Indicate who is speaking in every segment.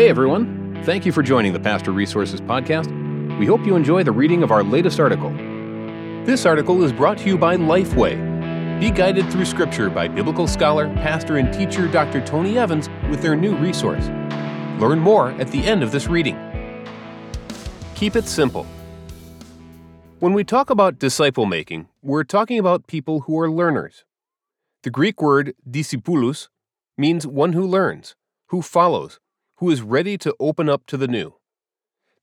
Speaker 1: Hey everyone, thank you for joining the Pastor Resources Podcast. We hope you enjoy the reading of our latest article. This article is brought to you by Lifeway. Be guided through Scripture by biblical scholar, pastor, and teacher Dr. Tony Evans with their new resource. Learn more at the end of this reading. Keep it simple. When we talk about disciple making, we're talking about people who are learners. The Greek word discipulus means one who learns, who follows, who is ready to open up to the new.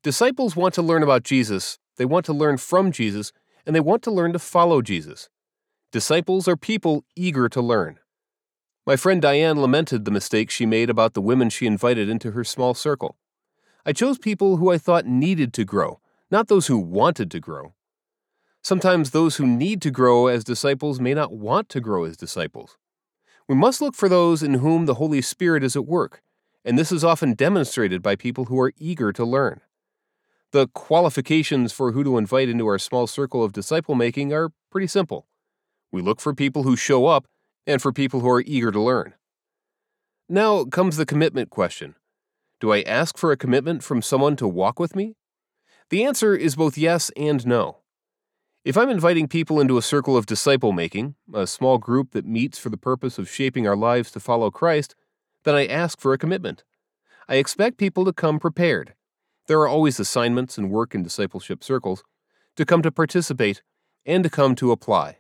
Speaker 1: Disciples want to learn about Jesus, they want to learn from Jesus, and they want to learn to follow Jesus. Disciples are people eager to learn. My friend Diane lamented the mistake she made about the women she invited into her small circle. I chose people who I thought needed to grow, not those who wanted to grow. Sometimes those who need to grow as disciples may not want to grow as disciples. We must look for those in whom the Holy Spirit is at work, and this is often demonstrated by people who are eager to learn. The qualifications for who to invite into our small circle of disciple making are pretty simple. We look for people who show up and for people who are eager to learn. Now comes the commitment question Do I ask for a commitment from someone to walk with me? The answer is both yes and no. If I'm inviting people into a circle of disciple making, a small group that meets for the purpose of shaping our lives to follow Christ, then I ask for a commitment. I expect people to come prepared. There are always assignments and work in discipleship circles, to come to participate, and to come to apply.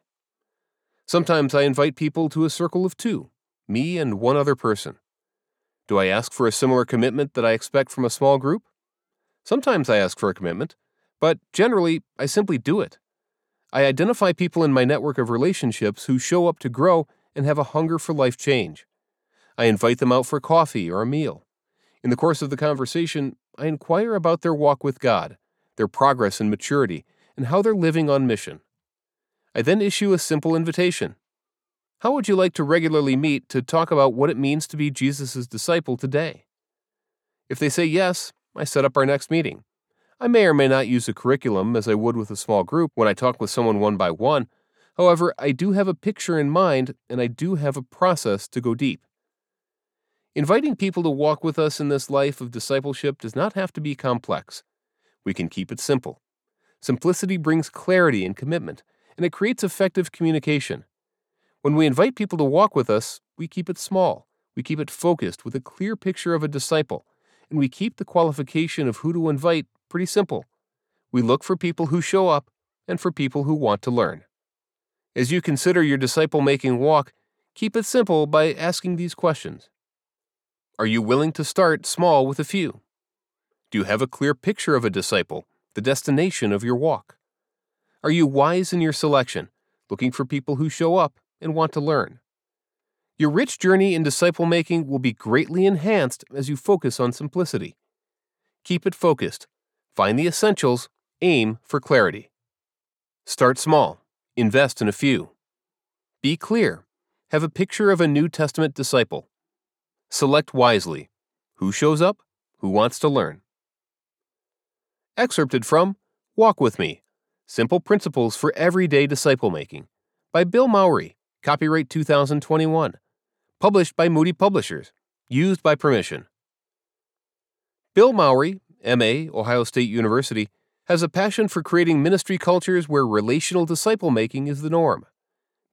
Speaker 1: Sometimes I invite people to a circle of two, me and one other person. Do I ask for a similar commitment that I expect from a small group? Sometimes I ask for a commitment, but generally I simply do it. I identify people in my network of relationships who show up to grow and have a hunger for life change. I invite them out for coffee or a meal. In the course of the conversation, I inquire about their walk with God, their progress and maturity, and how they're living on mission. I then issue a simple invitation. How would you like to regularly meet to talk about what it means to be Jesus' disciple today? If they say yes, I set up our next meeting. I may or may not use a curriculum as I would with a small group when I talk with someone one by one. However, I do have a picture in mind and I do have a process to go deep. Inviting people to walk with us in this life of discipleship does not have to be complex. We can keep it simple. Simplicity brings clarity and commitment, and it creates effective communication. When we invite people to walk with us, we keep it small. We keep it focused with a clear picture of a disciple, and we keep the qualification of who to invite Pretty simple. We look for people who show up and for people who want to learn. As you consider your disciple making walk, keep it simple by asking these questions Are you willing to start small with a few? Do you have a clear picture of a disciple, the destination of your walk? Are you wise in your selection, looking for people who show up and want to learn? Your rich journey in disciple making will be greatly enhanced as you focus on simplicity. Keep it focused Find the essentials, aim for clarity. Start small, invest in a few. Be clear, have a picture of a New Testament disciple. Select wisely who shows up, who wants to learn. Excerpted from Walk With Me Simple Principles for Everyday Disciple Making by Bill Mowry, copyright 2021. Published by Moody Publishers. Used by permission. Bill Mowry MA, Ohio State University, has a passion for creating ministry cultures where relational disciple making is the norm.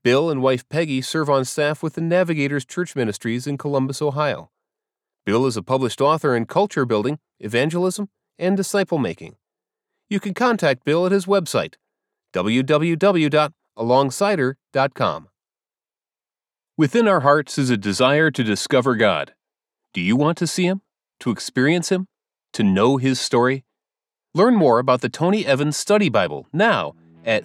Speaker 1: Bill and wife Peggy serve on staff with the Navigators Church Ministries in Columbus, Ohio. Bill is a published author in culture building, evangelism, and disciple making. You can contact Bill at his website, www.alongsider.com. Within our hearts is a desire to discover God. Do you want to see Him? To experience Him? to know his story? Learn more about the Tony Evans Study Bible now at